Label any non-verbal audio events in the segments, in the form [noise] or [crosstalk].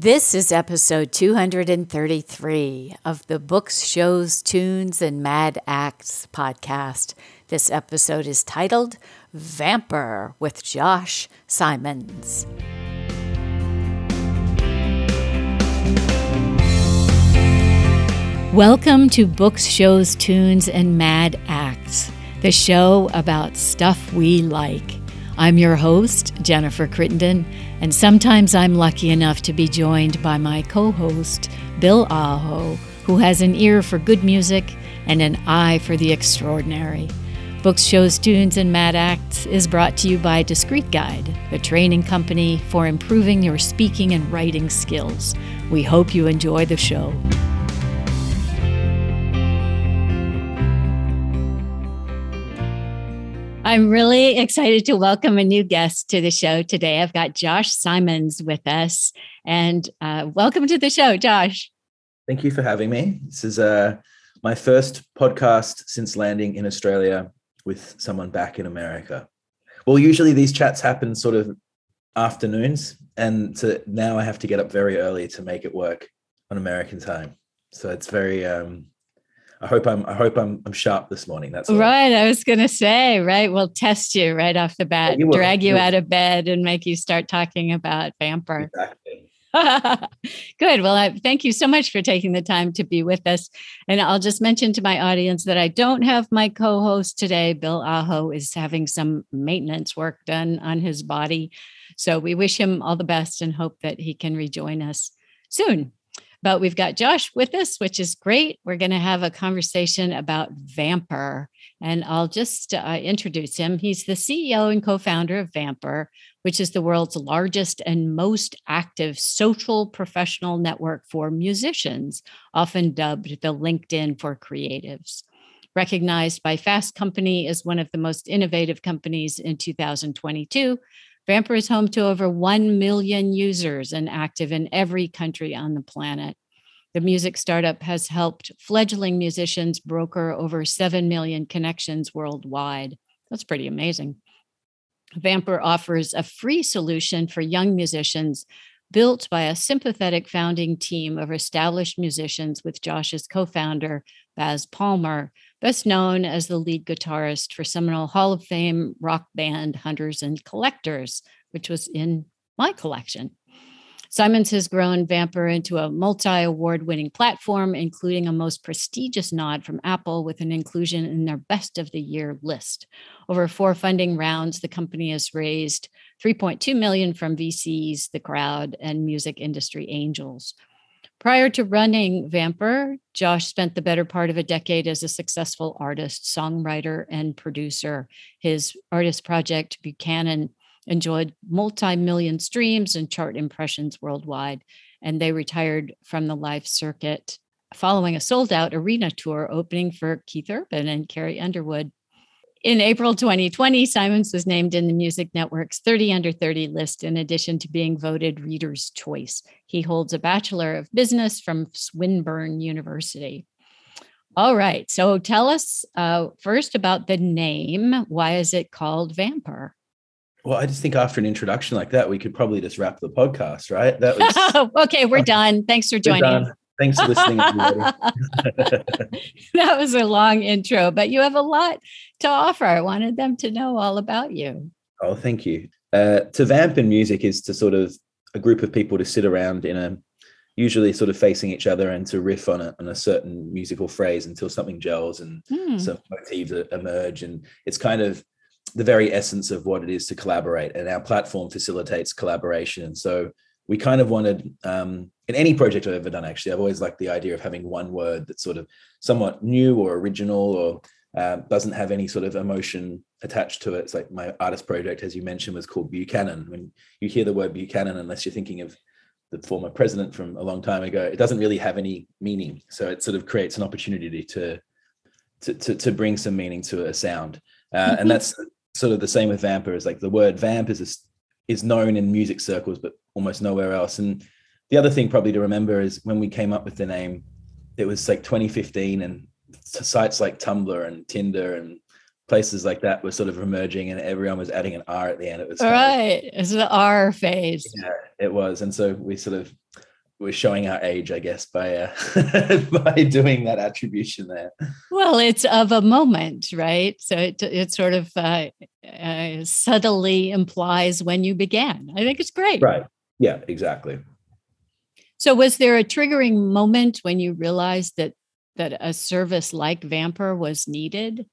This is episode 233 of the Books, Shows, Tunes, and Mad Acts podcast. This episode is titled Vampr with Josh Simons. Welcome to Books, Shows, Tunes, and Mad Acts, the show about stuff we like. I'm your host, Jennifer Crittenden, and sometimes I'm lucky enough to be joined by my co host, Bill Aho, who has an ear for good music and an eye for the extraordinary. Books, Shows, Tunes, and Mad Acts is brought to you by Discreet Guide, a training company for improving your speaking and writing skills. We hope you enjoy the show. I'm really excited to welcome a new guest to the show today. I've got Josh Simons with us, and uh, welcome to the show, Josh. Thank you for having me. This is uh, my first podcast since landing in Australia with someone back in America. Well, usually these chats happen sort of afternoons, and to, now I have to get up very early to make it work on American time. So it's very um, I hope I'm I hope I'm I'm sharp this morning. That's right. I was gonna say, right. We'll test you right off the bat, you drag you out of bed and make you start talking about Vampr. Exactly. [laughs] Good. Well, I, thank you so much for taking the time to be with us. And I'll just mention to my audience that I don't have my co host today. Bill Aho is having some maintenance work done on his body. So we wish him all the best and hope that he can rejoin us soon. But we've got Josh with us, which is great. We're going to have a conversation about Vampr. And I'll just uh, introduce him. He's the CEO and co founder of Vampr, which is the world's largest and most active social professional network for musicians, often dubbed the LinkedIn for creatives. Recognized by Fast Company as one of the most innovative companies in 2022, Vampr is home to over 1 million users and active in every country on the planet. The music startup has helped fledgling musicians broker over 7 million connections worldwide. That's pretty amazing. Vampr offers a free solution for young musicians built by a sympathetic founding team of established musicians with Josh's co founder, Baz Palmer, best known as the lead guitarist for seminal Hall of Fame rock band Hunters and Collectors, which was in my collection. Simons has grown Vampr into a multi award winning platform, including a most prestigious nod from Apple with an inclusion in their best of the year list. Over four funding rounds, the company has raised 3.2 million from VCs, the crowd, and music industry angels. Prior to running Vampr, Josh spent the better part of a decade as a successful artist, songwriter, and producer. His artist project, Buchanan, enjoyed multi million streams and chart impressions worldwide. And they retired from the live circuit following a sold out arena tour opening for Keith Urban and Carrie Underwood. In April 2020, Simons was named in the Music Network's 30 Under 30 list, in addition to being voted Reader's Choice. He holds a Bachelor of Business from Swinburne University. All right. So tell us uh, first about the name. Why is it called Vampr? Well, I just think after an introduction like that, we could probably just wrap the podcast, right? That [laughs] was okay. We're done. Thanks for joining. Thanks for listening. [laughs] that was a long intro, but you have a lot to offer. I wanted them to know all about you. Oh, thank you. Uh, to vamp in music is to sort of a group of people to sit around in a usually sort of facing each other and to riff on a, on a certain musical phrase until something gels and mm. some motifs emerge. And it's kind of the very essence of what it is to collaborate. And our platform facilitates collaboration. And So we kind of wanted um, in any project I've ever done, actually, I've always liked the idea of having one word that's sort of somewhat new or original or uh, doesn't have any sort of emotion attached to it. It's like my artist project, as you mentioned, was called Buchanan. When you hear the word Buchanan, unless you're thinking of the former president from a long time ago, it doesn't really have any meaning. So it sort of creates an opportunity to to to, to bring some meaning to a sound, uh, mm-hmm. and that's sort of the same with Vampr. Is like the word vamp is a, is known in music circles, but almost nowhere else. And the other thing probably to remember is when we came up with the name, it was like 2015 and sites like Tumblr and Tinder and places like that were sort of emerging and everyone was adding an R at the end. It was right. Of, it's the R phase. Yeah, it was. And so we sort of we're showing our age, I guess, by uh, [laughs] by doing that attribution there. Well, it's of a moment, right? So it it sort of uh, uh, subtly implies when you began. I think it's great. Right. Yeah. Exactly. So, was there a triggering moment when you realized that that a service like Vampr was needed?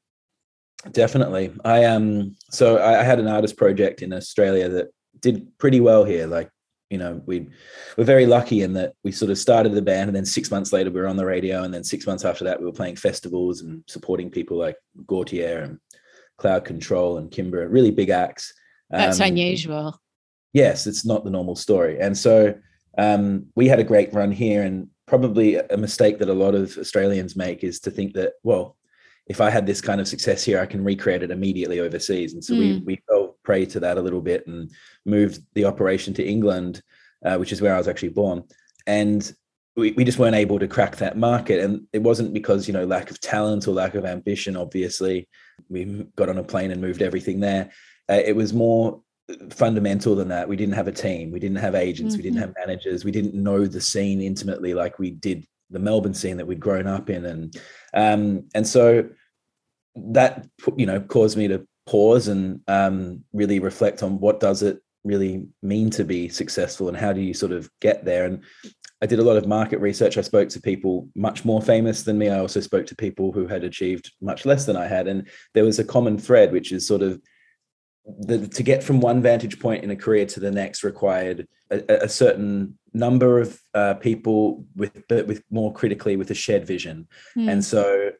Definitely. I um. So I, I had an artist project in Australia that did pretty well here. Like you know we were very lucky in that we sort of started the band and then six months later we were on the radio and then six months after that we were playing festivals and supporting people like Gotye and cloud control and Kimbra really big acts that's um, unusual yes it's not the normal story and so um, we had a great run here and probably a mistake that a lot of australians make is to think that well if I had this kind of success here, I can recreate it immediately overseas. And so mm. we hmm. we fell prey to that a little bit and moved the operation to England, uh, which is where I was actually born. And we, we just weren't able to crack that market. And it wasn't because, you know, lack of talent or lack of ambition, obviously. We got on a plane and moved everything there. Uh, it was more fundamental than that. We didn't have a team. We didn't have agents. Mm-hmm. We didn't mm-hmm. have managers. We didn't know the scene intimately like we did the Melbourne scene that we'd grown up in, and um, and so that you know caused me to pause and um, really reflect on what does it really mean to be successful and how do you sort of get there? And i did a lot of market research. I spoke to people much more famous than me. I also spoke to people who had achieved much less than i had. And there was a common thread which is sort of the, to get from one vantage point in a career to the next required a, a certain number of uh, people with but with more critically with a shared vision. Mm. and so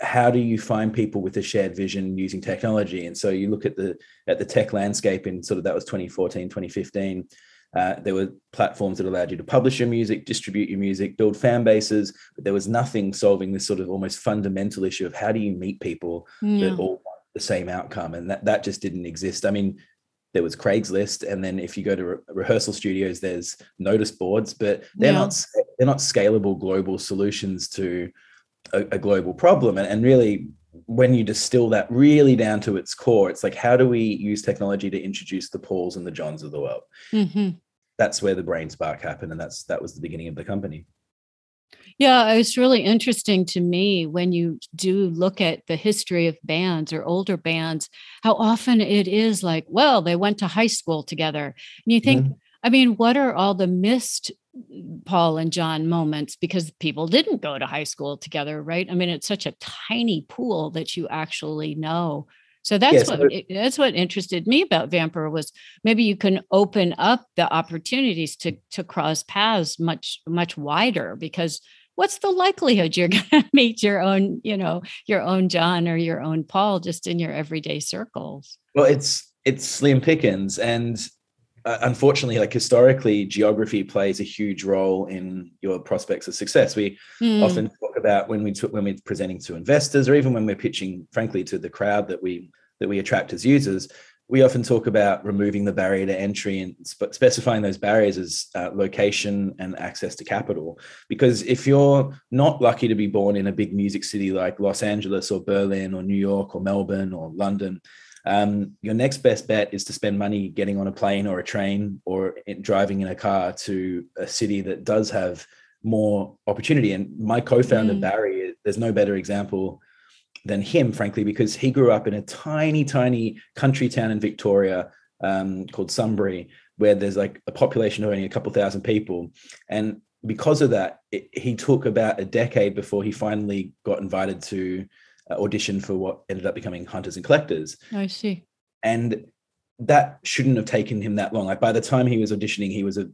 how do you find people with a shared vision using technology and so you look at the at the tech landscape in sort of that was 2014 2015 uh, there were platforms that allowed you to publish your music, distribute your music, build fan bases, but there was nothing solving this sort of almost fundamental issue of how do you meet people yeah. that all want the same outcome, and that that just didn't exist. I mean, there was Craigslist, and then if you go to re- rehearsal studios, there's notice boards, but they're yeah. not they're not scalable global solutions to a, a global problem. And, and really, when you distill that really down to its core, it's like how do we use technology to introduce the Pauls and the Johns of the world? Mm-hmm. That's where the brain spark happened, and that's that was the beginning of the company. Yeah, it's really interesting to me when you do look at the history of bands or older bands, how often it is like, well, they went to high school together. And you think, mm-hmm. I mean, what are all the missed Paul and John moments because people didn't go to high school together, right? I mean, it's such a tiny pool that you actually know. So that's yes, what that's what interested me about Vampr was maybe you can open up the opportunities to to cross paths much much wider because what's the likelihood you're [laughs] going to meet your own you know your own John or your own Paul just in your everyday circles? Well, it's it's slim pickings and uh, unfortunately, like historically, geography plays a huge role in your prospects of success. We mm. often talk about when we t- when we're presenting to investors, or even when we're pitching, frankly, to the crowd that we that we attract as users. We often talk about removing the barrier to entry and spe- specifying those barriers as uh, location and access to capital. Because if you're not lucky to be born in a big music city like Los Angeles or Berlin or New York or Melbourne or London, um, your next best bet is to spend money getting on a plane or a train or driving in a car to a city that does have more opportunity. And my co-founder mm. Barry, there's no better example than him, frankly, because he grew up in a tiny, tiny country town in Victoria um, called Sunbury, where there's like a population of only a couple thousand people. And because of that, it, he took about a decade before he finally got invited to Uh, audition for what ended up becoming Hunters and Collectors. I see. And that shouldn't have taken him that long. Like by the time he was auditioning, he was a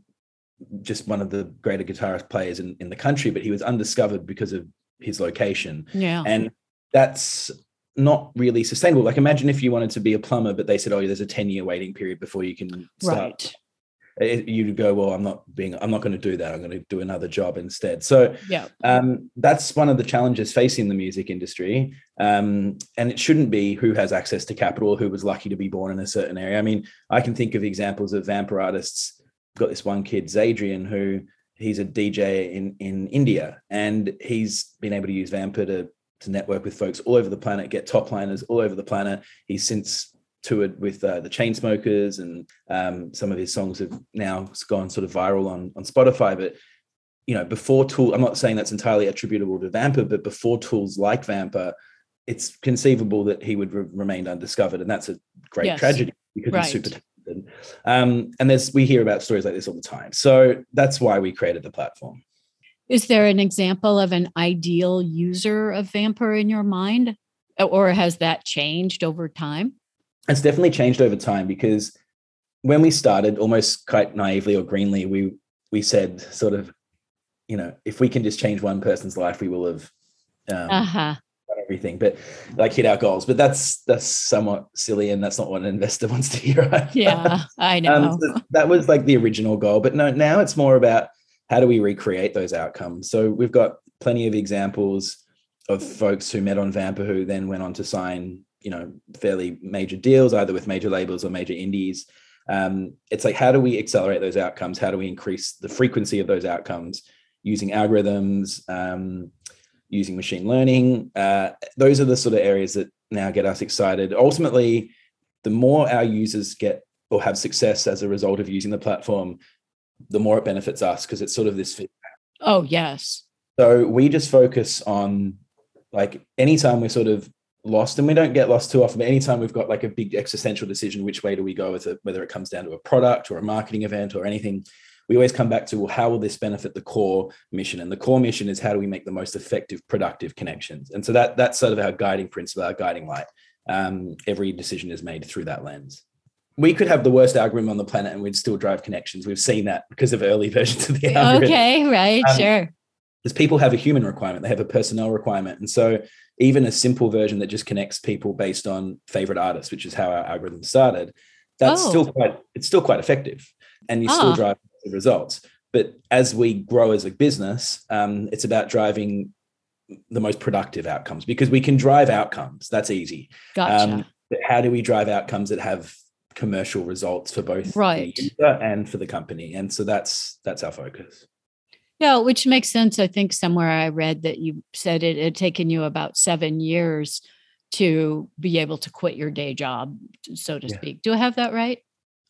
just one of the greater guitarist players in, in the country, but he was undiscovered because of his location. Yeah. And that's not really sustainable. Like imagine if you wanted to be a plumber, but they said, oh, there's a 10 year waiting period before you can start right you go well i'm not being i'm not going to do that. I'm going to do another job instead. So yeah. um, that's one of the challenges facing the music industry. Um, and it shouldn't be who has access to capital who was lucky to be born in a certain area. I mean i can think of examples of Vampr artists. Got this one kid zadrian who he's a dj in in india and he's been able to use Vampr to to network with folks all over the planet get top liners all over the planet. He's since toured with uh, the Chainsmokers, and um, some of his songs have now gone sort of viral on on Spotify. But you know, before tool, I'm not saying that's entirely attributable to Vampr, but before tools like Vampr, it's conceivable that he would re- remained undiscovered, and that's a great yes. tragedy because right. he's super talented. Um, and there's we hear about stories like this all the time, so that's why we created the platform. Is there an example of an ideal user of Vampr in your mind, or has that changed over time? It's definitely changed over time because when we started, almost quite naively or greenly, we we said sort of you know, if we can just change one person's life, we will have um, uh-huh. everything. But like hit our goals. But that's that's somewhat silly, and that's not what an investor [laughs] wants to hear. Right? Yeah, I [laughs] um, know. Um, so that was like the original goal. But no, now it's more about how do we recreate those outcomes. So we've got plenty of examples of folks who met on Vampr who then went on to sign, you know, fairly major deals, either with major labels or major indies. Um, it's like how do we accelerate those outcomes? How do we increase the frequency of those outcomes? using algorithms, um, using machine learning. Uh, those are the sort of areas that now get us excited. Ultimately, the more our users get or have success as a result of using the platform, the more it benefits us because it's sort of this feedback. Oh, yes. So we just focus on like anytime we're sort of lost, and we don't get lost too often, but anytime we've got like a big existential decision, which way do we go with it, whether it comes down to a product or a marketing event or anything, we always come back to well how will this benefit the core mission? And the core mission is how do we make the most effective productive connections? And so that that's sort of our guiding principle our guiding light. Um, every decision is made through that lens. We could have the worst algorithm on the planet and we'd still drive connections. We've seen that because of early [laughs] versions of the algorithm. okay right um, sure because people have a human requirement they have a personnel requirement and so even a simple version that just connects people based on favorite artists which is how our algorithm started that's oh. still quite it's still quite effective and you ah. still drive the results. But as we grow as a business, um, it's about driving the most productive outcomes because we can drive outcomes. That's easy. Gotcha. Um, but how do we drive outcomes that have commercial results for both right. the user and for the company? And so that's that's our focus. Yeah, which makes sense. I think somewhere I read that you said it had taken you about seven years to be able to quit your day job, so to yeah. speak. Do I have that right?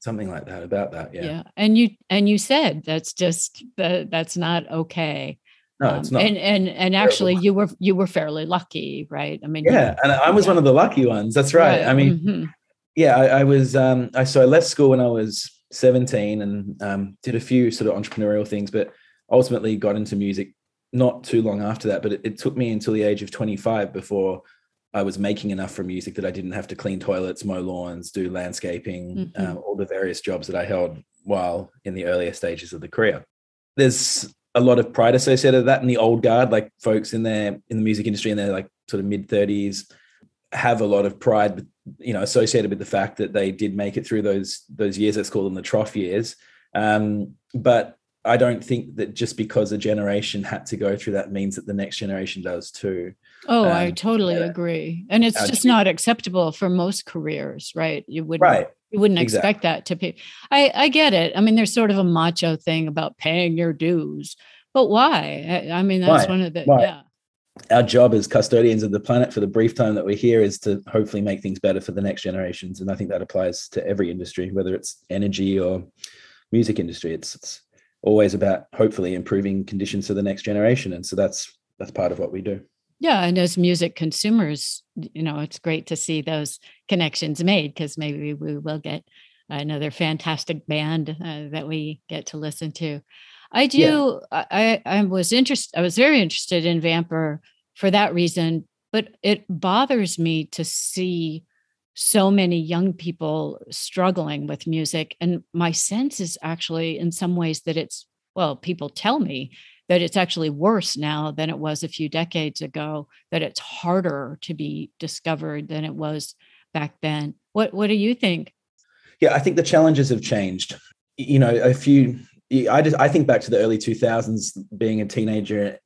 something like that about that yeah yeah and you and you said that's just that that's not okay no, um, it's not. and and and actually you were you were fairly lucky right i mean yeah and i was yeah. one of the lucky ones that's right, right. i mean mm-hmm. yeah I, I, was um i so i left school when i was 17 and um, did a few sort of entrepreneurial things but ultimately got into music not too long after that but it, it took me until the age of 25 before I was making enough from music that I didn't have to clean toilets, mow lawns, do landscaping, mm-hmm. um, all the various jobs that I held while in the earlier stages of the career. There's a lot of pride associated with that in the old guard, like folks in their in the music industry in their like sort of mid 30s have a lot of pride, you know, associated with the fact that they did make it through those those years. Let's call them the trough years. Um, but I don't think that just because a generation had to go through that means that the next generation does too. Oh, um, I totally yeah. agree. And it's just not acceptable for most careers, right? You wouldn't right. you wouldn't exactly. expect that to be I I get it. I mean, there's sort of a macho thing about paying your dues. But why? I, I mean, that's one of the yeah. Our job as custodians of the planet for the brief time that we're here is to hopefully make things better for the next generations. And I think that applies to every industry, whether it's energy or music industry. It's, it's always about hopefully improving conditions for the next generation. And so that's that's part of what we do. Yeah, and as music consumers, you know, it's great to see those connections made because maybe we will get another fantastic band uh, that we get to listen to. I do. Yeah. I I was interested. I was very interested in Vampr for that reason, but it bothers me to see so many young people struggling with music, and my sense is actually, in some ways, that it's well, people tell me that it's actually worse now than it was a few decades ago, that it's harder to be discovered than it was back then. What what do you think? Yeah, I think the challenges have changed. You know, a few I just I think back to the early 2000s being a teenager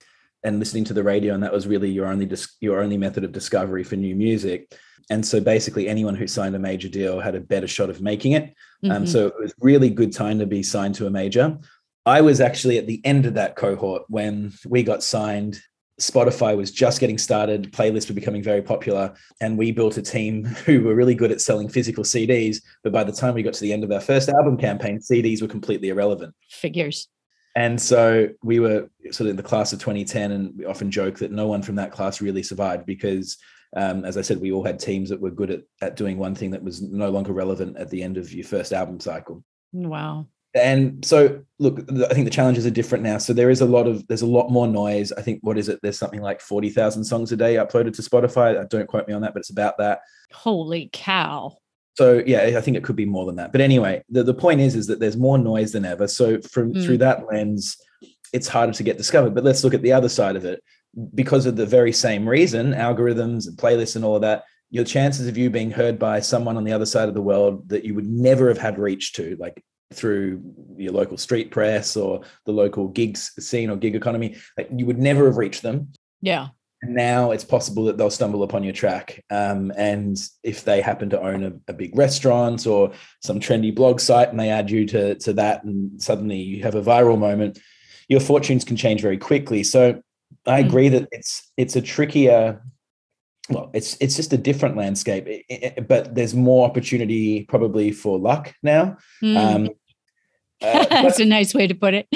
and listening to the radio and that was really your only your only method of discovery for new music and so basically anyone who signed a major deal had a better shot of making it um, mm-hmm. um, so it was really good time to be signed to a major I was actually at the end of that cohort when we got signed. Spotify was just getting started, playlists were becoming very popular, and we built a team [laughs] who were really good at selling physical CDs. But by the time we got to the end of our first album campaign, CDs were completely irrelevant. Figures. And so we were sort of in the class of 2010, and we often joke that no one from that class really survived because, um, as I said, we all had teams that were good at, at doing one thing that was no longer relevant at the end of your first album cycle. Wow. And so, look, I think the challenges are different now. So there is a lot of there's a lot more noise. I think what is it? There's something like forty thousand songs a day uploaded to Spotify. Don't quote me on that, but it's about that. Holy cow! So yeah, I think it could be more than that. But anyway, the, the point is is that there's more noise than ever. So from mm. through that lens, it's harder to get discovered. But let's look at the other side of it. Because of the very same reason, algorithms and playlists and all of that, your chances of you being heard by someone on the other side of the world that you would never have had reach to, like through your local street press or the local gigs scene or gig economy, like you would never have reached them. Yeah now it's possible that they'll stumble upon your track. Um, and if they happen to own a, a, big restaurant or some trendy blog site and they add you to, to that, and suddenly you have a viral moment, your fortunes can change very quickly. So I hmm. agree that it's it's a trickier. Well, it's it's just a different landscape, it, it, but there's more opportunity probably for luck now. Mm. Um, [laughs] uh, [laughs] That's a nice way to put it.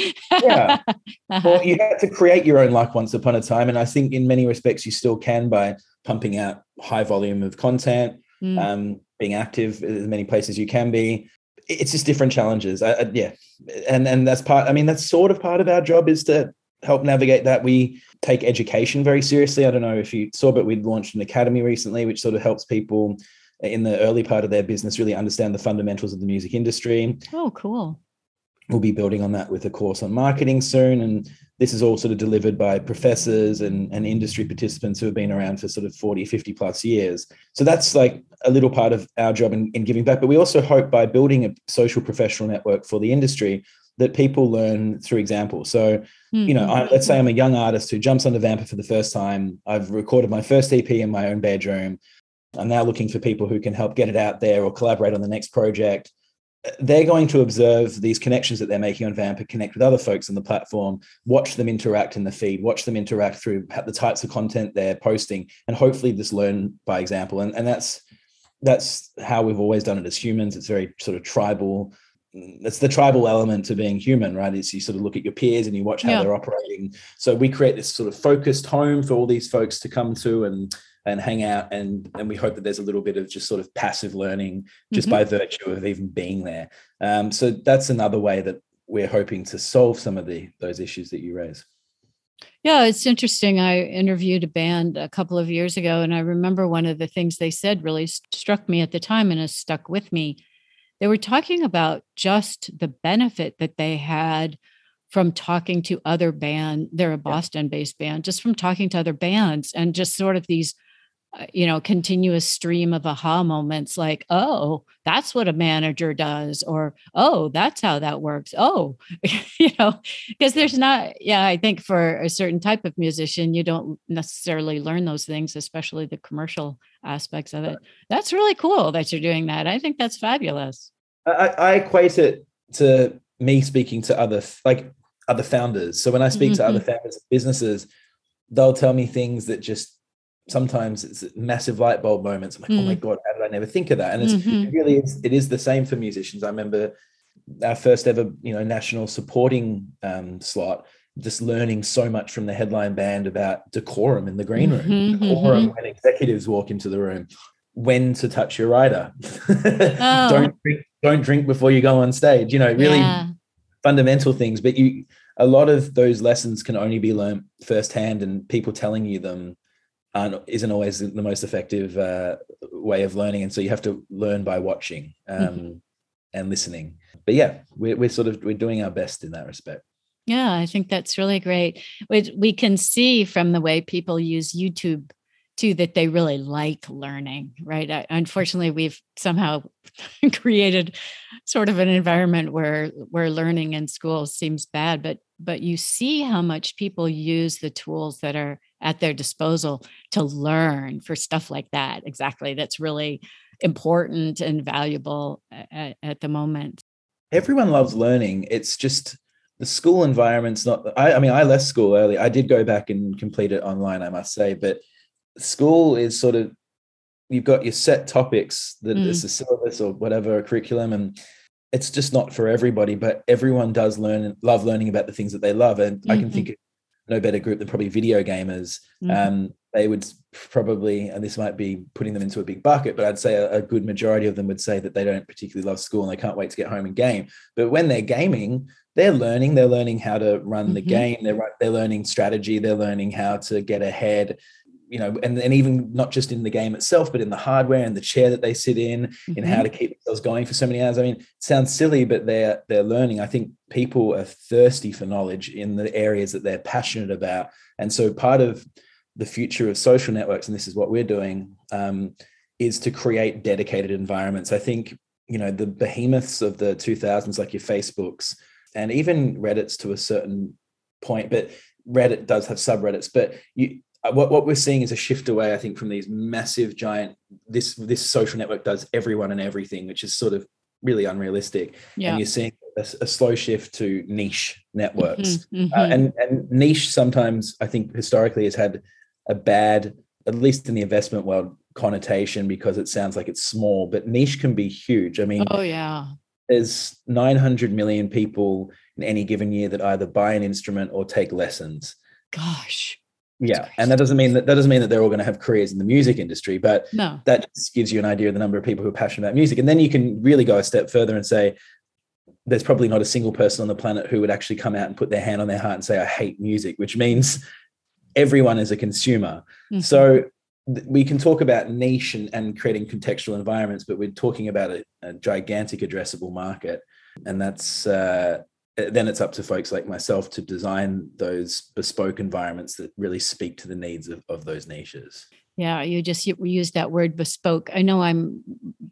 yeah. [laughs] Uh-huh. Well, you had to create your own luck once upon a time. And I think in many respects you still can by pumping out high volume of content, mm. um, being active as many places you can be. It's just different challenges. I, I, yeah. And and that's part, I mean, that's sort of part of our job is to help navigate that. We take education very seriously. I don't know if you saw, but we'd launched an academy recently, which sort of helps people in the early part of their business really understand the fundamentals of the music industry. Oh, cool we'll be building on that with a course on marketing soon. And this is all sort of delivered by professors and, and industry participants who have been around for sort of 40, 50 plus years. So that's like a little part of our job in, in giving back. But we also hope by building a social professional network for the industry that people learn through example. So, mm-hmm. you know, I, let's say I'm a young artist who jumps onto Vampr for the first time. I've recorded my first EP in my own bedroom. I'm now looking for people who can help get it out there or collaborate on the next project they're going to observe these connections that they're making on Vampr, connect with other folks on the platform, watch them interact in the feed, watch them interact through the types of content they're posting, and hopefully just learn by example. And, and that's that's how we've always done it as humans. It's very sort of tribal. It's the tribal element to being human, right? Is you sort of look at your peers and you watch how yeah. they're operating. So we create this sort of focused home for all these folks to come to and and hang out and and we hope that there's a little bit of just sort of passive learning just mm-hmm. by virtue of even being there um, so that's another way that we're hoping to solve some of the those issues that you raise yeah it's interesting i interviewed a band a couple of years ago and i remember one of the things they said really struck me at the time and has stuck with me they were talking about just the benefit that they had from talking to other band they're a boston based band just from talking to other bands and just sort of these you know continuous stream of aha moments like oh that's what a manager does or oh that's how that works. Oh [laughs] you know because there's not yeah i think for a certain type of musician you don't necessarily learn those things especially the commercial aspects of it. That's really cool that you're doing that. I think that's fabulous. I, I equate it to me speaking to other like other founders. So when i speak mm-hmm. to other founders of businesses they'll tell me things that just sometimes it's massive light bulb moments. I'm like, mm. oh my mm. god, how did I never think of that? And mm-hmm. it really is. It is the same for musicians. I remember our first ever, you know, national supporting um, slot. Just learning so much from the headline band about decorum in the green room, mm-hmm, decorum mm-hmm. when executives walk into the room, when to touch your rider, [laughs] oh. don't drink, don't drink before you go on stage. You know, really yeah. fundamental things. But you, a lot of those lessons can only be learned firsthand, and people telling you them aren't, isn't always the most effective uh, way of learning, and so you have to learn by watching um, mm-hmm. and listening. But yeah, we're, we're sort of we're doing our best in that respect. Yeah, I think that's really great. We, we can see from the way people use YouTube too that they really like learning, right? I, unfortunately, we've somehow [laughs] created sort of an environment where where learning in school seems bad, but but you see how much people use the tools that are at their disposal to learn for stuff like that. Exactly. That's really important and valuable at, at the moment. Everyone loves learning. It's just the school environment's not I, I, mean i left school early i did go back and complete it online i must say but school is sort of you've got your set topics that mm. is the syllabus or whatever curriculum and it's just not for everybody but everyone does learn and love learning about the things that they love and mm-hmm. i can think mm-hmm. of no better group than probably video gamers. Mm-hmm. Um, they would probably, and this might be putting them into a big bucket, but I'd say a, a, good majority of them would say that they don't particularly love school and they can't wait to get home and game. But when they're gaming, they're learning. They're learning how to run mm-hmm. the game. They're they're learning strategy. They're learning how to get ahead you know, and, and even not just in the game itself, but in the hardware and the chair that they sit in, mm-hmm. in how mm-hmm. to keep themselves going for so many hours. I mean, it sounds silly, but they're they're learning. I think people are thirsty for knowledge in the areas that they're passionate about, and so part of the future of social networks, and this is what we're doing, um, is to create dedicated environments. I think you know the behemoths of the 2000s, like your Facebooks and even Reddit's to a certain point, but Reddit does have subreddits, but you what, what we're seeing is a shift away, I think, from these massive giant, this this social network does everyone and everything, which is sort of really unrealistic. Yeah. And you're seeing a, a slow shift to niche networks. Mm-hmm, mm-hmm. Uh, and, and niche sometimes, I think, historically has had a bad, at least in the investment world, connotation because it sounds like it's small, but niche can be huge. I mean, oh, yeah. There's 900 million people in any given year that either buy an instrument or take lessons. Gosh yeah and that doesn't mean that that doesn't mean that they're all going to have careers in the music industry but no. that just gives you an idea of the number of people who are passionate about music and then you can really go a step further and say there's probably not a single person on the planet who would actually come out and put their hand on their heart and say i hate music which means everyone is a consumer mm-hmm. so we can talk about niche and, and, creating contextual environments but we're talking about a, a gigantic addressable market and that's uh, then it's up to folks like myself to design those bespoke environments that really speak to the needs of, of those niches. Yeah you just used that word bespoke. I know i'm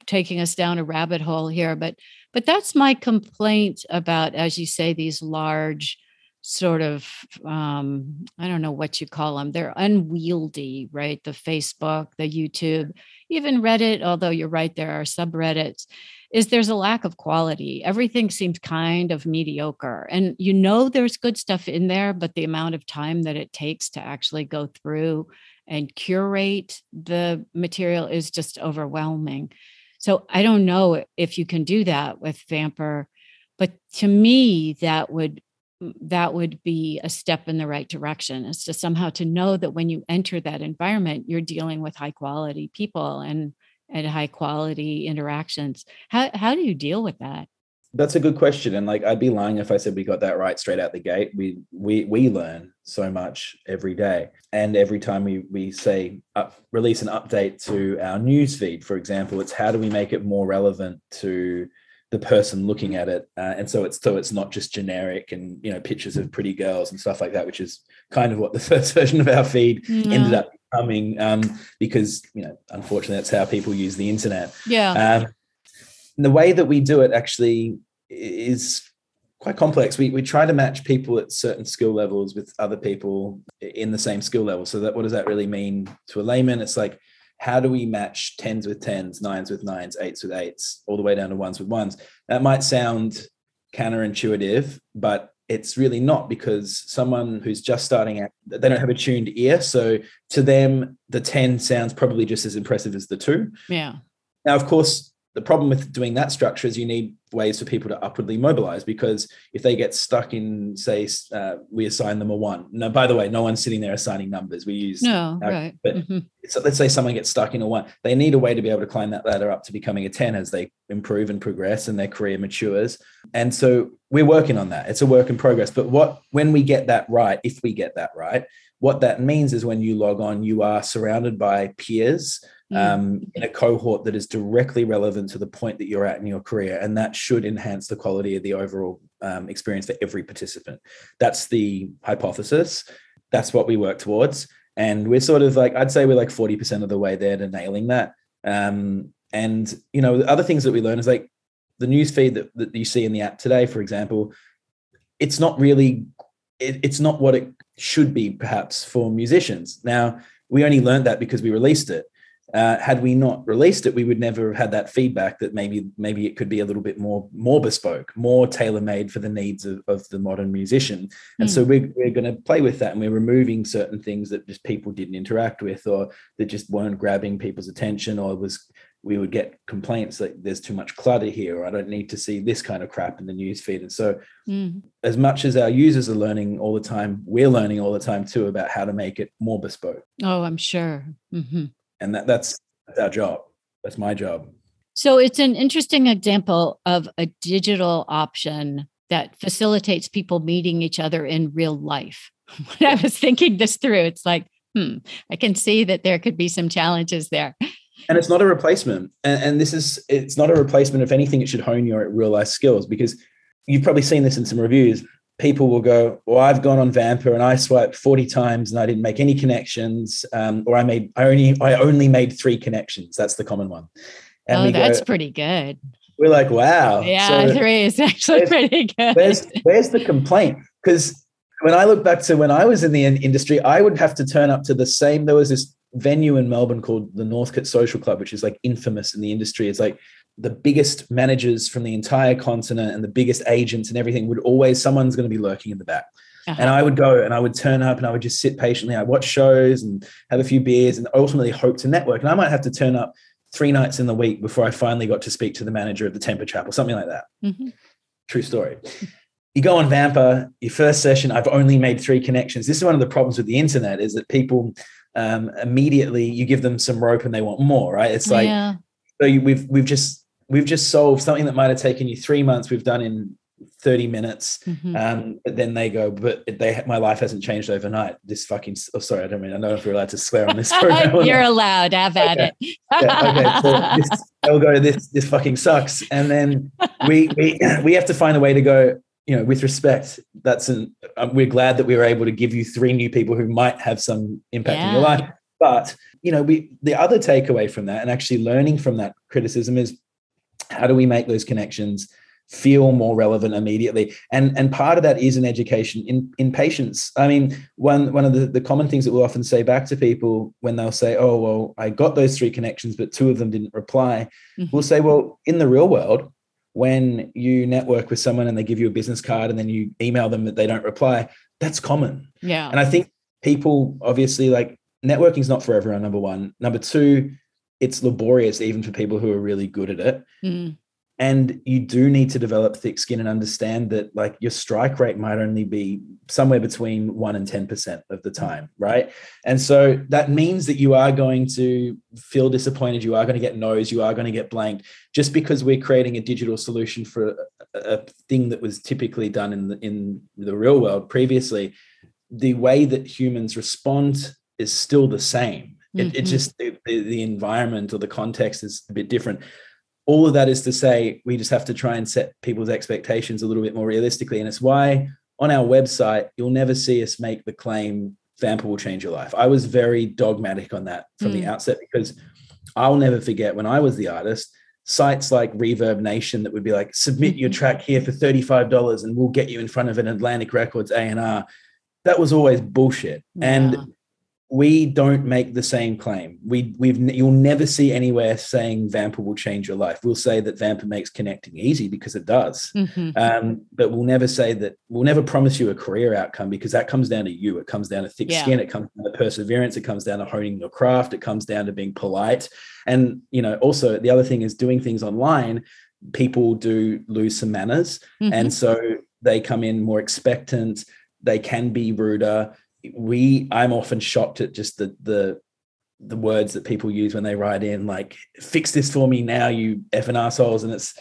taking us down a rabbit hole here but but that's my complaint about as you say these large sort of um, i don't know what you call them they're unwieldy right? The facebook the youtube even reddit although you're right there are subreddits is there's a lack of quality. Everything seems kind of mediocre. And you know there's good stuff in there, but the amount of time that it takes to actually go through and curate the material is just overwhelming. So I don't know if you can do that with Vampr, but to me that would that would be a step in the right direction. It's to somehow to know that when you enter that environment, you're dealing with high quality people and and high quality interactions. How how do you deal with that? That's a good question, and like I'd be lying if I said we got that right straight out the gate. We we we learn so much every day, and every time we we say up, release an update to our news feed, for example, it's how do we make it more relevant to the person looking at it, uh, and so it's so it's not just generic and you know pictures of pretty girls and stuff like that, which is kind of what the [laughs] first version of our feed yeah. ended up becoming um, because you know unfortunately that's how people use the internet. Yeah. Um, the way that we do it actually is quite complex. We, we try to match people at certain skill levels with other people in the same skill level. So that what does that really mean to a layman? It's like how do we match tens with tens nines with nines eights with eights all the way down to ones with ones? That might sound counterintuitive but it's really not because someone who's just starting out they don't have a tuned ear. So to them the 10 sounds probably just as impressive as the 2 yeah. Now of course the problem with doing that structure is you need ways for people to upwardly mobilize because if they get stuck in say uh, we assign them a one. Now by the way no one's sitting there assigning numbers. We use no our, right. but mm-hmm. so let's say someone gets stuck in a one. They need a way to be able to climb that ladder up to becoming a 10 as they improve and progress and their career matures. And so we're working on that. It's a work in progress. But what when we get that right if we get that right what that means is when you log on you are surrounded by peers Mm. um, in a cohort that is directly relevant to the point that you're at in your career. And that should enhance the quality of the overall um, experience for every participant. That's the hypothesis. That's what we work towards. And we're sort of like, I'd say we're like 40% of the way there to nailing that. Um, and, you know, the other things that we learn is like the news feed that, that you see in the app today, for example, it's not really, it, it's not what it should be perhaps for musicians. Now, we only learned that because we released it uh, had we not released it, we would never have had that feedback that maybe maybe it could be a little bit more more bespoke, more tailor made for the needs of, of the modern musician. And mm. so hmm. we're, we're going to play with that, and we're removing certain things that just people didn't interact with, or that just weren't grabbing people's attention, or was we would get complaints that there's too much clutter here or i don't need to see this kind of crap in the news feed. And so mm. as much as our users are learning all the time we're learning all the time too about how to make it more bespoke. Oh i'm sure. Mm-hmm. and that, that's, that's our job. That's my job. So it's an interesting example of a digital option that facilitates people meeting each other in real life. [laughs] When i was thinking this through it's like hmm i can see that there could be some challenges there and it's not a replacement. And, and, this is it's not a replacement if anything. It should hone your real life skills because you've probably seen this in some reviews. People will go well i've gone on Vampr and i swiped 40 times and i didn't make any connections um, or i made i only i only made three connections. That's the common one. And oh that's go, pretty good. We're like wow. Yeah so three is actually pretty good. where's, where's the complaint. Because when i look back to when i was in the industry i would have to turn up to the same there was this venue in Melbourne called the Northcote Social Club, which is like infamous in the industry. It's like the biggest managers from the entire continent and the biggest agents and everything would always someone's going to be lurking in the back. Uh-huh. And I would go and I would turn up and I would just sit patiently. I'd watch shows and have a few beers and ultimately hope to network. And I might have to turn up three nights in the week before I finally got to speak to the manager of the Temper Trap or something like that. Mm-hmm. True story. You go on Vampr, your first session, I've only made three connections. This is one of the problems with the internet is that people um, immediately you give them some rope and they want more, right? It's like yeah. so you, we've we've just we've just solved something that might have taken you three months. We've done in 30 minutes mm-hmm. um, but then they go but they my life hasn't changed overnight this fucking oh sorry i don't mean i don't know if we're allowed to swear on this [laughs] program you're allowed i've okay. at it yeah, okay so [laughs] this, they'll go this this fucking sucks and then we we [clears throat] we have to find a way to go you know, with respect, that's an, uh, we're glad that we were able to give you three new people who might have some impact yeah. in your life. But, you know, we, the other takeaway from that and actually learning from that criticism is how do we make those connections feel more relevant immediately? And, and part of that is an education in, in patience. I mean, one, one of the, the common things that we'll often say back to people when they'll say, oh, well, I got those three connections, but two of them didn't reply. Mm-hmm. We'll say, well, in the real world, when you network with someone and they give you a business card and then you email them that they don't reply, that's common. Yeah. And I think people obviously like networking is not for everyone, number one. Number two, it's laborious even for people who are really good at it. Mm and you do need to develop thick skin and understand that like your strike rate might only be somewhere between 1 and 10% of the time right? And so that means that you are going to feel disappointed you are going to get no's you are going to get blanked just because we're creating a digital solution for a, a thing that was typically done in the, in the real world previously. The way that humans respond is still the same. Mm-hmm. it, it, just the, the environment or the context is a bit different all of that is to say we just have to try and set people's expectations a little bit more realistically. And it's why on our website you'll never see us make the claim Vampr will change your life. I was very dogmatic on that from mm. the outset because i'll never forget when i was the artist sites like ReverbNation that would be like submit your [laughs] track here for $35 and we'll get you in front of an atlantic records a&r that was always bullshit. And we don't make the same claim. We we've you'll never see anywhere saying Vampr will change your life. We'll say that Vampr makes connecting easy because it does, mm-hmm. um, but we'll never say that. We'll never promise you a career outcome because that comes down to you. It comes down to thick yeah. skin. It comes down to perseverance. It comes down to honing your craft. It comes down to being polite. And you know, also the other thing is doing things online. People do lose some manners, mm-hmm. and so they come in more expectant. They can be ruder we i'm often shocked at just the the the words that people use when they write in like fix this for me now you effing assholes. And it's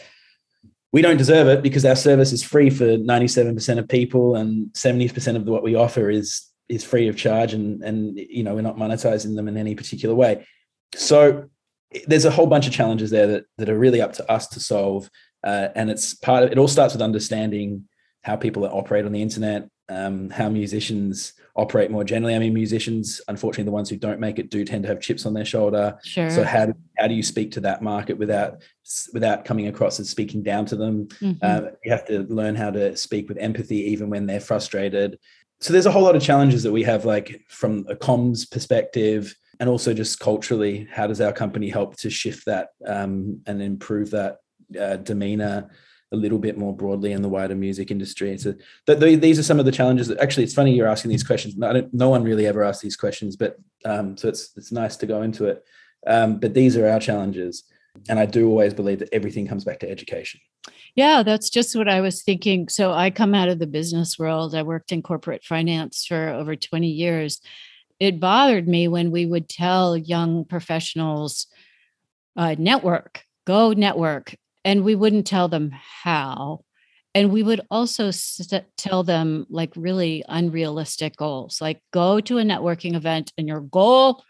we don't deserve it because our service is free for 97% of people and 70% of what we offer is is free of charge and and you know we're not monetizing them in any particular way. So there's a whole bunch of challenges there that that are really up to us to solve uh, and it's part of it all starts with understanding how people operate on the internet um, how musicians operate more generally. I mean, musicians, unfortunately, the ones who don't make it do tend to have chips on their shoulder. Sure. So how do, how do you speak to that market without without coming across as speaking down to them? Mm-hmm. Uh, you have to learn how to speak with empathy even when they're frustrated. So there's a whole lot of challenges that we have, like from a comms perspective, and also just culturally. How does our company help to shift that um, and improve that uh, demeanor? A little bit more broadly in the wider music industry. So th- th- these are some of the challenges. That, actually, it's funny you're asking these questions. no one really ever asks these questions, but um, so it's it's nice to go into it. Um, but these are our challenges. and I do always believe that everything comes back to education. Yeah, that's just what I was thinking. So I come out of the business world. I worked in corporate finance for over 20 years. It bothered me when we would tell young professionals, uh, network, go network, and we wouldn't tell them how. And we would also st- tell them like really unrealistic goals, like go to a networking event and your goal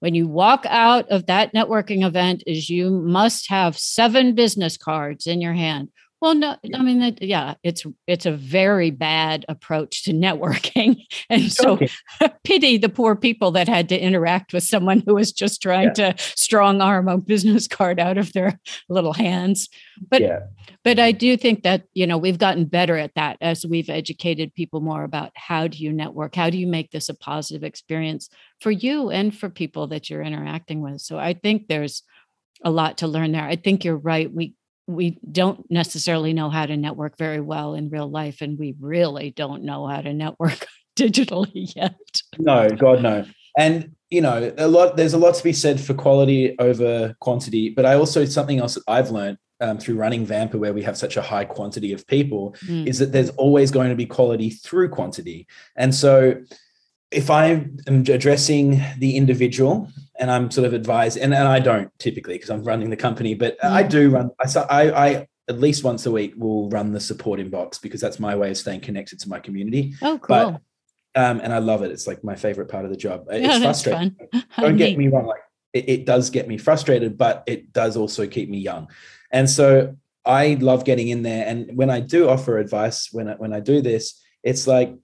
when you walk out of that networking event is you must have seven business cards in your hand well, no, I mean that. Yeah, it's it's a very bad approach to networking, [laughs] and so okay. [laughs] pity the poor people that had to interact with someone who was just trying yeah. to strong arm a business card out of their little hands. But yeah. but I do think that you know we've gotten better at that as we've educated people more about how do you network, how do you make this a positive experience for you and for people that you're interacting with. So I think there's a lot to learn there. I think you're right. We we don't necessarily know how to network very well in real life and we really don't know how to network [laughs] digitally yet no god no and you know a lot there's a lot to be said for quality over quantity but i also something else that i've learned um, through running Vampr, where we have such a high quantity of people, mm. is that there's always going to be quality through quantity. And so, if I am addressing the individual and I'm sort of advised, and, and I don't typically because I'm running the company, but mm. I do run. I, I, I at least once a week will run the support inbox because that's my way of staying connected to my community. Oh, cool. But, um, and I love it. It's like my favorite part of the job. [laughs] It's yeah, frustrating. [laughs] Don't get me wrong. Like it, it does get me frustrated, but it does also keep me young. And so I love getting in there. And when I do offer advice, when I, when I do this, it's like,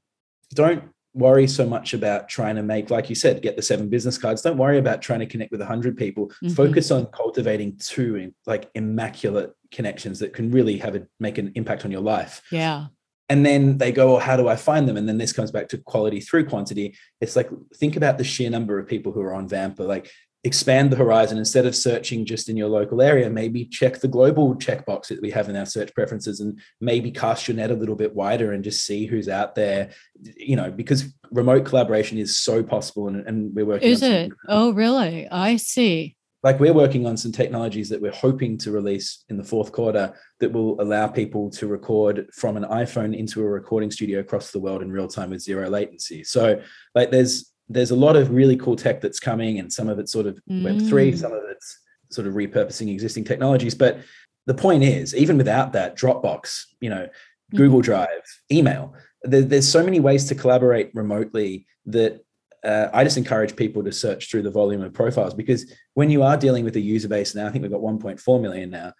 don't worry so much about trying to make like you said get the seven business cards. Don't worry about trying to connect with 100 people. Mm-hmm. focus on cultivating two like immaculate connections that can really have a make an impact on your life. Yeah. And then they go well how do i find them? And then this comes back to quality through quantity. It's like think about the sheer number of people who are on Vampr like expand the horizon instead of searching just in your local area maybe check the global checkbox that we have in our search preferences and maybe cast your net a little bit wider and just see who's out there you know because remote collaboration is so possible and, and we're working is it? Oh really? I see. Like we're working on some technologies that we're hoping to release in the fourth quarter that will allow people to record from an iphone into a recording studio across the world in real time with zero latency. So like there's there's a lot of really cool tech that's coming, and some of it's sort of mm. Web three, some of it's sort of repurposing existing technologies. But the point is, even without that, Dropbox, you know, mm. Google Drive, email, there, there's so many ways to collaborate remotely that uh, I just encourage people to search through the volume of profiles because when you are dealing with a user base now, I think we've got 1.4 million now.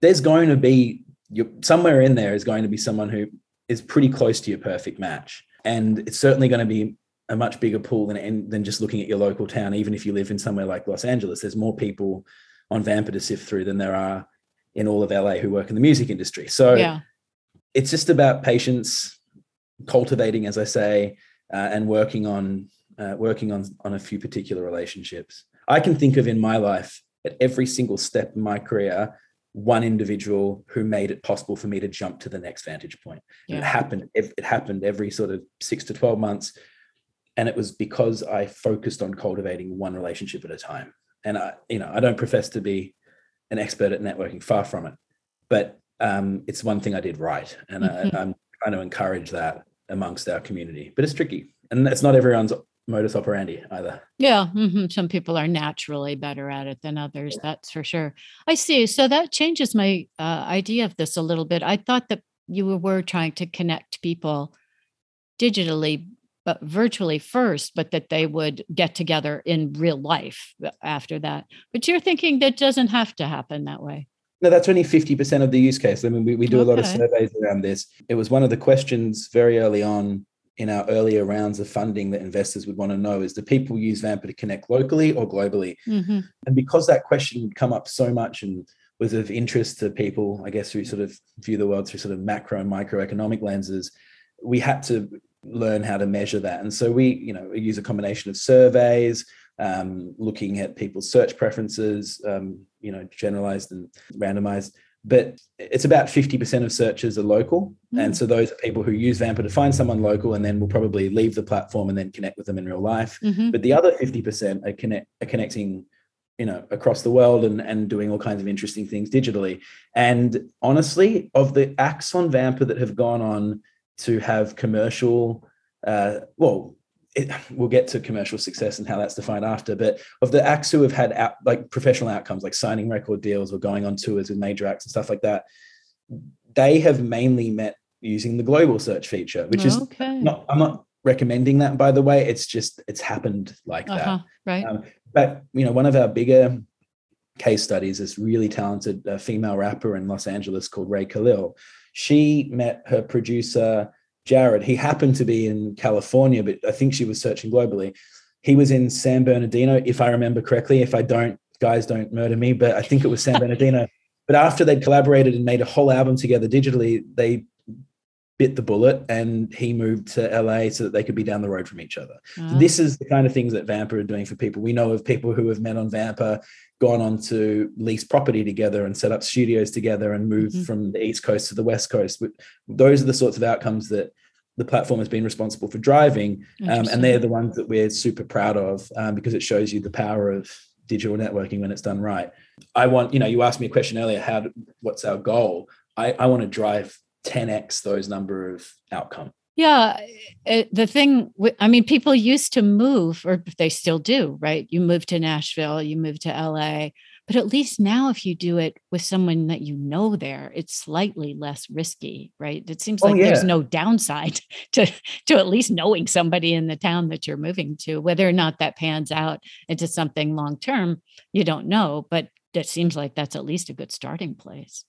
There's going to be somewhere in there is going to be someone who is pretty close to your perfect match, and it's certainly going to be a much bigger pool than than just looking at your local town. Even if you live in somewhere like Los Angeles, there's more people on Vampr to sift through than there are in all of LA who work in the music industry. So yeah. it's just about patience, cultivating, as I say, uh, and working on uh, working on on a few particular relationships. I can think of in my life at every single step in my career one individual who made it possible for me to jump to the next vantage point. Yeah. it happened. It happened every sort of six to twelve months and it was because I focused on cultivating one relationship at a time. And I, you know, I don't profess to be an expert at networking, far from it, but um, it's one thing I did right, and mm-hmm. I, am trying to encourage that amongst our community. But it's tricky, and it's not everyone's modus operandi either. Yeah, mm-hmm. some people are naturally better at it than others. Yeah. That's for sure. I see. So that changes my uh, idea of this a little bit. I thought that you were trying to connect people digitally but virtually first, but that they would get together in real life after that. But you're thinking that doesn't have to happen that way. No, that's only 50% of the use case. I mean, we, we do okay. a lot of surveys around this. It was one of the questions very early on in our earlier rounds of funding that investors would want to know is do people use Vampr to connect locally or globally? Mm-hmm. And because that question would come up so much and was of interest to people, I guess, who sort of view the world through sort of macro and microeconomic lenses, we had to learn how to measure that. And so we, you know, use a combination of surveys, um, looking at people's search preferences, um, you know, generalized and randomized. But it's about 50% of searches are local. Mm. And so those are people who use Vampr to find someone local and then will probably leave the platform and then connect with them in real life. Mm-hmm. But the other 50% are, connect, are connecting you know across the world and and doing all kinds of interesting things digitally and honestly of the acts on Vampr that have gone on to have commercial uh, well it, we'll get to commercial success and how that's defined after but of the acts who have had out, like professional outcomes like signing record deals or going on tours with major acts and stuff like that they have mainly met using the global search feature which is not i'm not recommending that by the way it's just it's happened like uh-huh, that right. Um, but you know one of our bigger case studies is really talented uh, female rapper in los angeles called Rae Khalil she met her producer jared. He happened to be in california but i think she was searching globally. He was in san bernardino if i remember correctly. If i don't guys don't murder me but i think it was san [laughs] bernardino. But after they'd collaborated and made a whole album together digitally they bit the bullet and he moved to LA so that they could be down the road from each other. So this is the kind of things that Vampr are doing for people. We know of people who have met on Vampr, gone on to lease property together and set up studios together and moved mm-hmm. from the East Coast to the West Coast. Those are the sorts of outcomes that the platform has been responsible for driving. Um, and they're the ones that we're super proud of um, because it shows you the power of digital networking when it's done right. I want, you know, you asked me a question earlier, how, what's our goal? I, I want to drive 10x those number of outcome. Yeah it, the thing i mean people used to move or they still do right? You move to nashville you move to la but at least now if you do it with someone that you know there it's slightly less risky right? It seems oh, like oh, yeah. there's no downside [laughs] to to at least knowing somebody in the town that you're moving to. Whether or not that pans out into something long term you don't know but it seems like that's at least a good starting place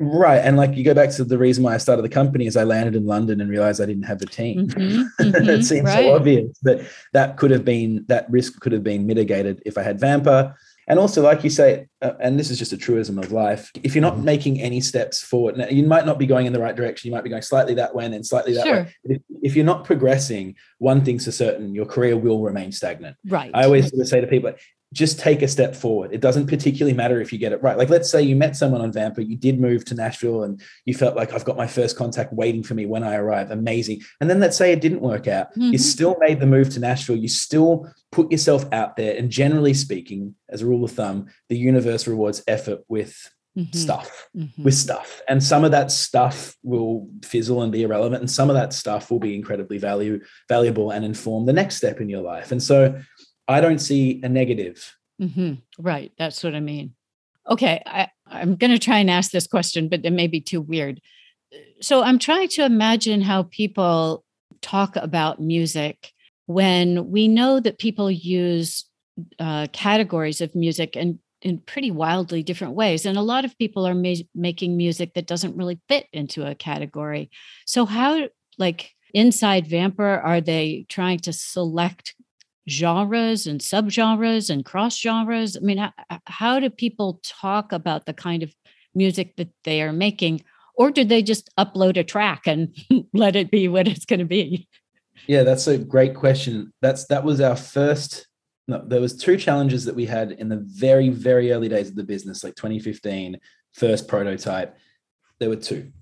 Right. And like you go back to the reason why I started the company is I landed in London and realized I didn't have a team. Mm-hmm, [laughs] mm-hmm, it seems right. so obvious, but that could have been, that risk could have been mitigated if I had Vampr. And also, like you say, uh, and this is just a truism of life, if you're not mm-hmm. making any steps forward, now, you might not be going in the right direction. You might be going slightly that way and then slightly that sure. way. If, if, you're not progressing, one thing's for certain, your career will remain stagnant. Right. I always sort of say to people, just take a step forward. It doesn't particularly matter if you get it right. Like, let's say you met someone on Vampr, you did move to Nashville and you felt like I've got my first contact waiting for me when I arrive. Amazing. And then let's say it didn't work out. Mm-hmm. You still made the move to Nashville. You still put yourself out there. And generally speaking, as a rule of thumb, the universe rewards effort with mm-hmm. stuff, mm-hmm. with stuff. And some of that stuff will fizzle and be irrelevant. And some of that stuff will be incredibly value, valuable and inform the next step in your life. And so, I don't see a negative. Mm-hmm. Right. That's what I mean. Okay. I, I'm going to try and ask this question, but it may be too weird. So I'm trying to imagine how people talk about music when we know that people use uh, categories of music and in pretty wildly different ways. And a lot of people are ma- making music that doesn't really fit into a category. So, how, like, inside Vampr, are they trying to select genres and subgenres and cross genres? I mean, how, how do people talk about the kind of music that they are making? Or do they just upload a track and [laughs] let it be what it's going to be? Yeah, that's a great question. That's that was our first. No, there was two challenges that we had in the very very early days of the business, like 2015, first prototype. There were two.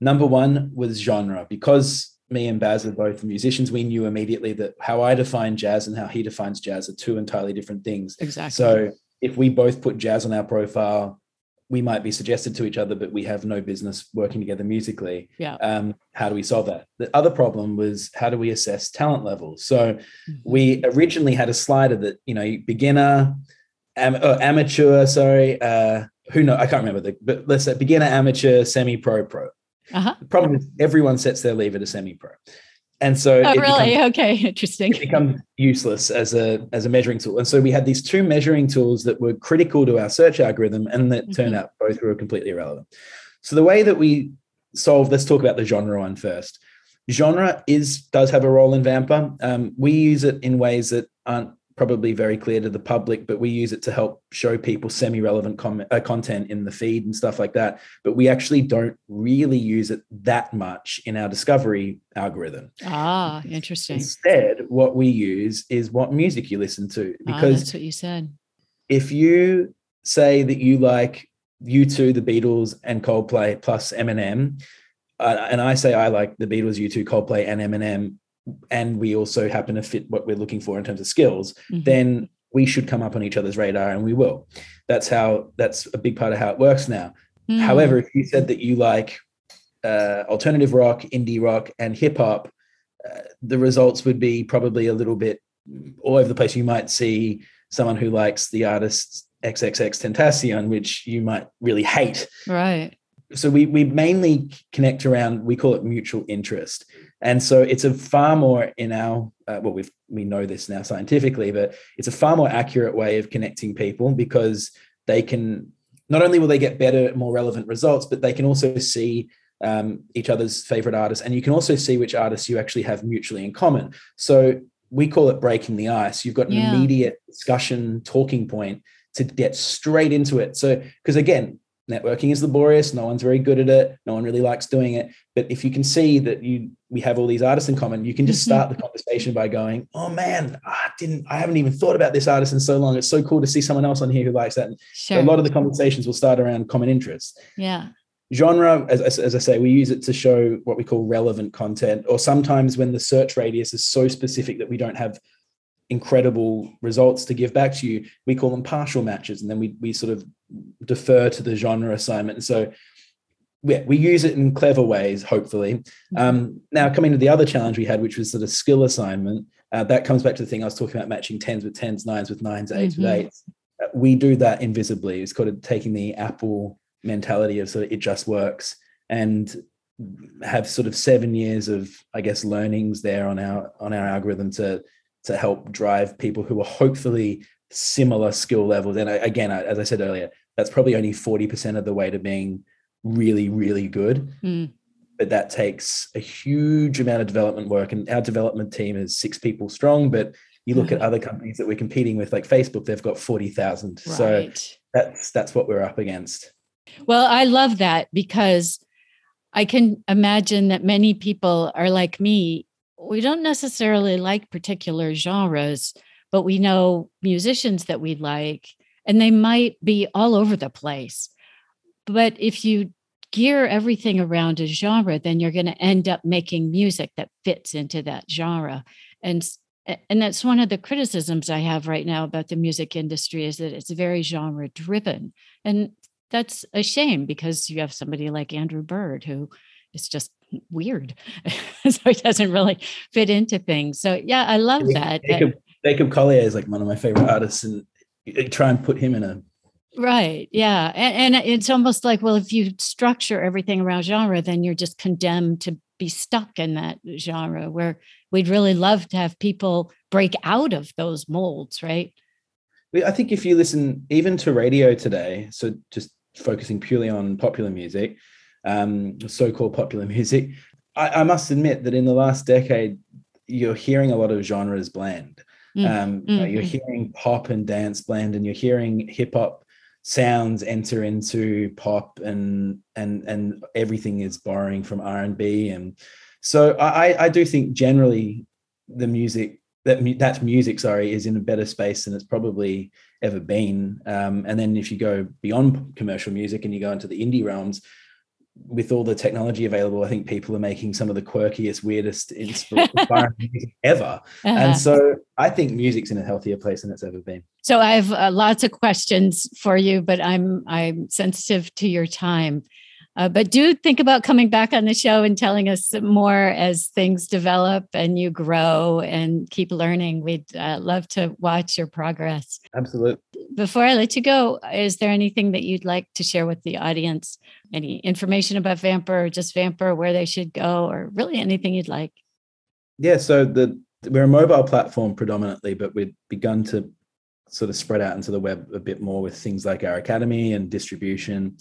Number one was genre because me and Baz are both musicians, we knew immediately that how I define jazz and how he defines jazz are two entirely different things. Exactly. So if we both put jazz on our profile, we might be suggested to each other, but we have no business working together musically. Yeah. Um, how do we solve that? The other problem was how do we assess talent levels? So mm-hmm. we originally had a slider that, you know, beginner, am, uh, amateur, sorry, uh, who know, I can't remember the, but let's say beginner, amateur, semi-pro, pro. Uh-huh. The problem is everyone sets their lever to semi-pro. And so oh, really? Becomes, okay, interesting. It becomes useless as a as a measuring tool. And so we had these two measuring tools that were critical to our search algorithm and that mm-hmm. turned out both were completely irrelevant. So the way that we solve, let's talk about the genre one first. Genre is does have a role in Vampr. Um, we use it in ways that aren't probably very clear to the public, but we use it to help show people semi-relevant com- uh, content in the feed and stuff like that. But we actually don't really use it that much in our discovery algorithm. Ah, interesting. Instead, what we use is what music you listen to, because ah, that's what you said. If you say that you like U2, the Beatles, and Coldplay plus Eminem, uh, and I say I like the Beatles, U2, Coldplay, and Eminem, and we also happen to fit what we're looking for in terms of skills, mm-hmm. then we should come up on each other's radar and we will. That's how that's a big part of how it works now. Mm. However, if you said that you like uh, alternative rock, indie rock, and hip hop, uh, the results would be probably a little bit all over the place. You might see someone who likes the artist XXXTentacion, which you might really hate. Right. So we we mainly connect around we call it mutual interest, and so it's a far more in our uh, well we we know this now scientifically, but it's a far more accurate way of connecting people because they can not only will they get better, more relevant results, but they can also see um, each other's favorite artists, and you can also see which artists you actually have mutually in common. So we call it breaking the ice. You've got an yeah. immediate discussion talking point to get straight into it. So, because again, networking is laborious. No one's very good at it. No one really likes doing it. But if you can see that you we have all these artists in common, you can just mm-hmm. start the conversation by going, "Oh man, I didn't. I haven't even thought about this artist in so long. It's so cool to see someone else on here who likes that." Sure. So a lot of the conversations will start around common interests. Yeah genre as, as, i say we use it to show what we call relevant content or sometimes when the search radius is so specific that we don't have incredible results to give back to you. We call them partial matches and then we, we sort of defer to the genre assignment. And so yeah, we use it in clever ways hopefully. Mm-hmm. um, now coming to the other challenge we had which was sort of skill assignment uh, that comes back to the thing i was talking about matching tens with tens nines with nines 8s mm-hmm. with eights. Uh, we do that invisibly. It's called taking the apple mentality of sort of it just works and have sort of seven years of i guess learnings there on our on our algorithm to to help drive people who are hopefully similar skill levels and again as i said earlier that's probably only 40% of the way to being really really good mm. but that takes a huge amount of development work and our development team is six people strong but you look at [laughs] other companies that we're competing with like facebook they've got 40,000 right. so that's that's what we're up against well, I love that because I can imagine that many people are like me. We don't necessarily like particular genres, but we know musicians that we like, and they might be all over the place. But if you gear everything around a genre, then you're going to end up making music that fits into that genre. And and that's one of the criticisms I have right now about the music industry is that it's very genre driven. And that's a shame because you have somebody like Andrew Bird who is just weird. [laughs] so it doesn't really fit into things. So yeah, I love that. Jacob, Jacob Collier is like one of my favorite artists and try and put him in a Right. Yeah. And, and it's almost like, well, if you structure everything around genre, then you're just condemned to be stuck in that genre where we'd really love to have people break out of those molds, right? I think if you listen even to radio today, so just focusing purely on popular music, um, so-called popular music, I, I, must admit that in the last decade, you're hearing a lot of genres blend. Mm. Um, mm-hmm. You're hearing pop and dance blend, and you're hearing hip hop sounds enter into pop, and and and everything is borrowing from R and B, and so I, I do think generally the music that that music, sorry, is in a better space than it's probably ever been. Um, and then if you go beyond commercial music and you go into the indie realms, with all the technology available, I think people are making some of the quirkiest, weirdest, inspiring [laughs] music ever. Uh-huh. And so I think music's in a healthier place than it's ever been. So I have uh, lots of questions for you, but I'm I'm sensitive to your time. Uh, but do think about coming back on the show and telling us more as things develop and you grow and keep learning. We'd uh, love to watch your progress. Absolutely. Before I let you go, is there anything that you'd like to share with the audience? Any information about Vampr or just Vampr, where they should go, or really anything you'd like? Yeah, so the we're a mobile platform predominantly, but we've begun to sort of spread out into the web a bit more with things like our academy and distribution.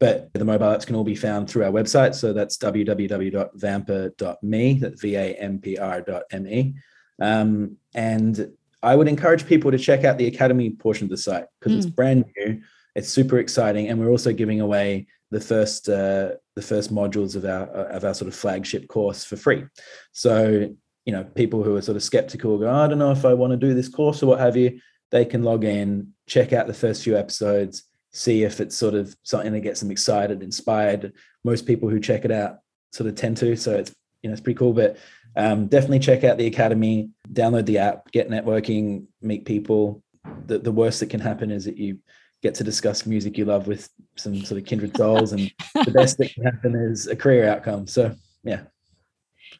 But the mobile apps can all be found through our website. So that's www.vampr.me, that's V-A-M-P-R.me. Um, and I would encourage people to check out the Academy portion of the site because mm. it's hmm. brand new. It's super exciting. And we're also giving away the first uh, the first modules of our of our sort of flagship course for free. So you know, people who are sort of skeptical go, oh, I don't know if I want to do this course or what have you. They can log in, check out the first few episodes, see if it's sort of something that gets them excited, inspired. Most people who check it out sort of tend to, so it's you know it's pretty cool. But um, definitely check out the academy, download the app, get networking, meet people. the, the worst that can happen is that you get to discuss music you love with some sort of kindred souls, and [laughs] the best that can happen is a career outcome. So yeah.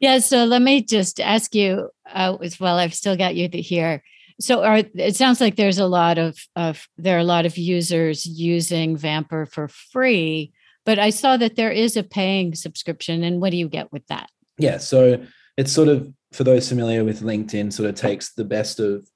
Yeah. So let me just ask you uh, as well. I've still got you here. So are, it sounds like there's a lot of, of there are a lot of users using Vampr for free, but I saw that there is a paying subscription. And what do you get with that? Yeah. So it's sort of for those familiar with LinkedIn, sort of takes the best of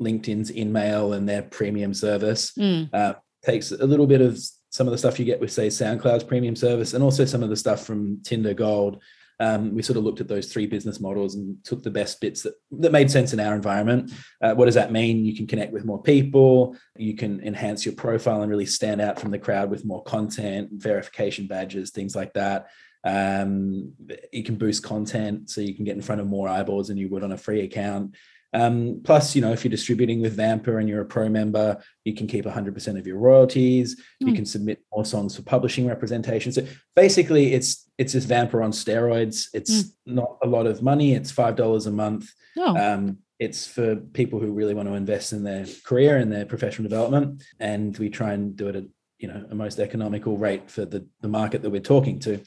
LinkedIn's InMail and their premium service. Mm. Uh, takes a little bit of some of the stuff you get with, say, SoundCloud's premium service, and also some of the stuff from Tinder Gold. Um, we sort of looked at those three business models and took the best bits that, that made sense in our environment. Uh, what does that mean? You can connect with more people, you can enhance your profile and really stand out from the crowd with more content, verification badges, things like that. Um, you can boost content so you can get in front of more eyeballs than you would on a free account. Um, plus, you know, if you're distributing with Vampr and you're a pro member, you can keep 100% of your royalties. Mm. You hmm. can submit more songs for publishing representation. So basically, it's it's just Vampr on steroids. It's mm. not a lot of money. It's five dollars a month. Oh. Um, it's for people who really want to invest in their career and their professional development, and we try and do it at you know a most economical rate for the the market that we're talking to.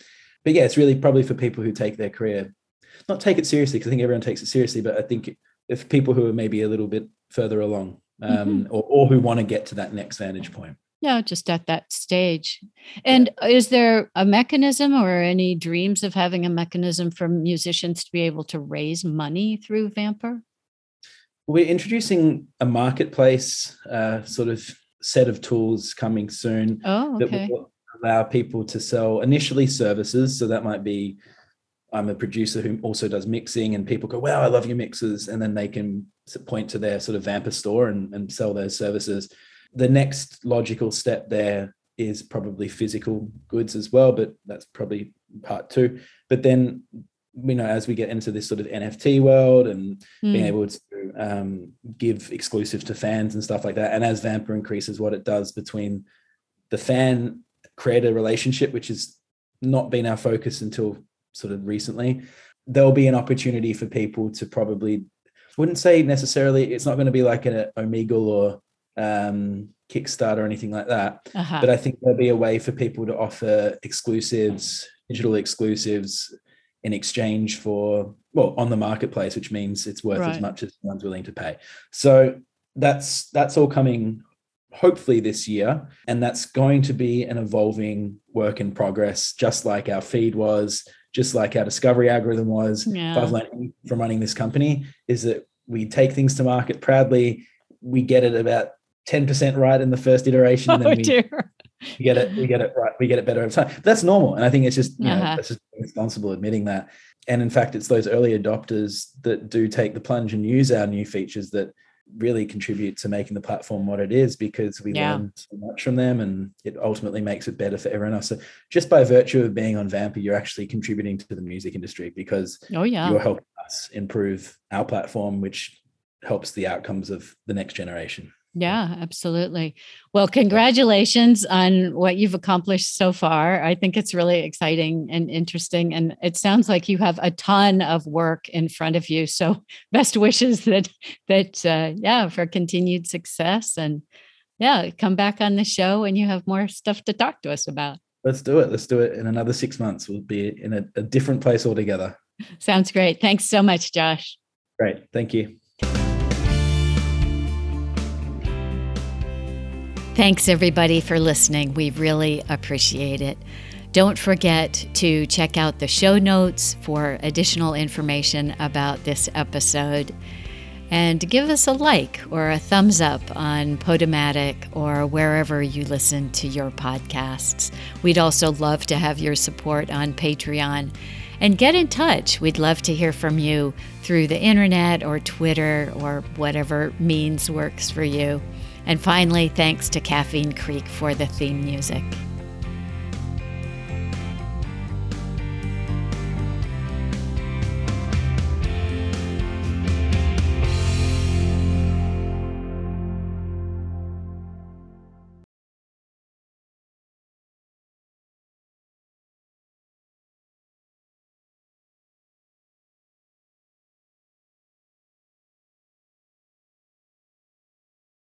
But yeah, it's really probably for people who take their career not take it seriously because I think everyone takes it seriously, but I think if people who are maybe a little bit further along um, mm-hmm. or, or who want to get to that next vantage point. Yeah, just at that stage. And yeah. is there a mechanism or any dreams of having a mechanism for musicians to be able to raise money through Vampr? We're introducing a marketplace uh, sort of set of tools coming soon oh, okay. that will allow people to sell initially services. So that might be I'm a producer who also does mixing, and people go, "Wow, I love your mixes," and then they can point to their sort of Vampr store and, and sell those services. The next logical step there is probably physical goods as well, but that's probably part two. But then, you know, as we get into this sort of NFT world and mm. being able to um, give exclusive to fans and stuff like that, and as Vampr increases what it does between the fan creator relationship, which has not been our focus until sort of recently, there'll be an opportunity for people to probably wouldn't say necessarily it's not going to be like an Omegle or um, Kickstarter or anything like that. Uh-huh. But I think there'll be a way for people to offer exclusives, digital exclusives in exchange for well on the marketplace, which means it's worth right. as much as someone's willing to pay. So that's that's all coming hopefully this year. And that's going to be an evolving work in progress, just like our feed was, just like our discovery algorithm was. Yeah. I've learned from running this company is that we take things to market proudly. We get it about 10% right in the first iteration. And [laughs] then oh, we, dear. we get it, we get it right, we get it better over time. But that's normal. And I think it's just, you uh-huh. know, that's just responsible admitting that. And in fact, it's those early adopters that do take the plunge and use our new features that really contribute to making the platform what it is because we yeah. learn so much from them and it ultimately makes it better for everyone else. So just by virtue of being on Vampr, you're actually contributing to the music industry because oh yeah you're helping us improve our platform, which helps the outcomes of the next generation. Yeah, absolutely. Well, congratulations on what you've accomplished so far. I think it's really exciting and interesting. And it sounds like you have a ton of work in front of you. So [laughs] best wishes that that uh, yeah, for continued success and yeah, come back on the show and you have more stuff to talk to us about. Let's do it. Let's do it in another six months. We'll be in a, a different place altogether. Sounds great. Thanks so much, Josh. Great. Thank you. Thanks, everybody, for listening. We really appreciate it. Don't forget to check out the show notes for additional information about this episode. And give us a like or a thumbs up on Podomatic or wherever you listen to your podcasts. We'd also love to have your support on Patreon. And get in touch. We'd love to hear from you through the internet or Twitter or whatever means works for you. And finally, thanks to Caffeine Creek for the theme music.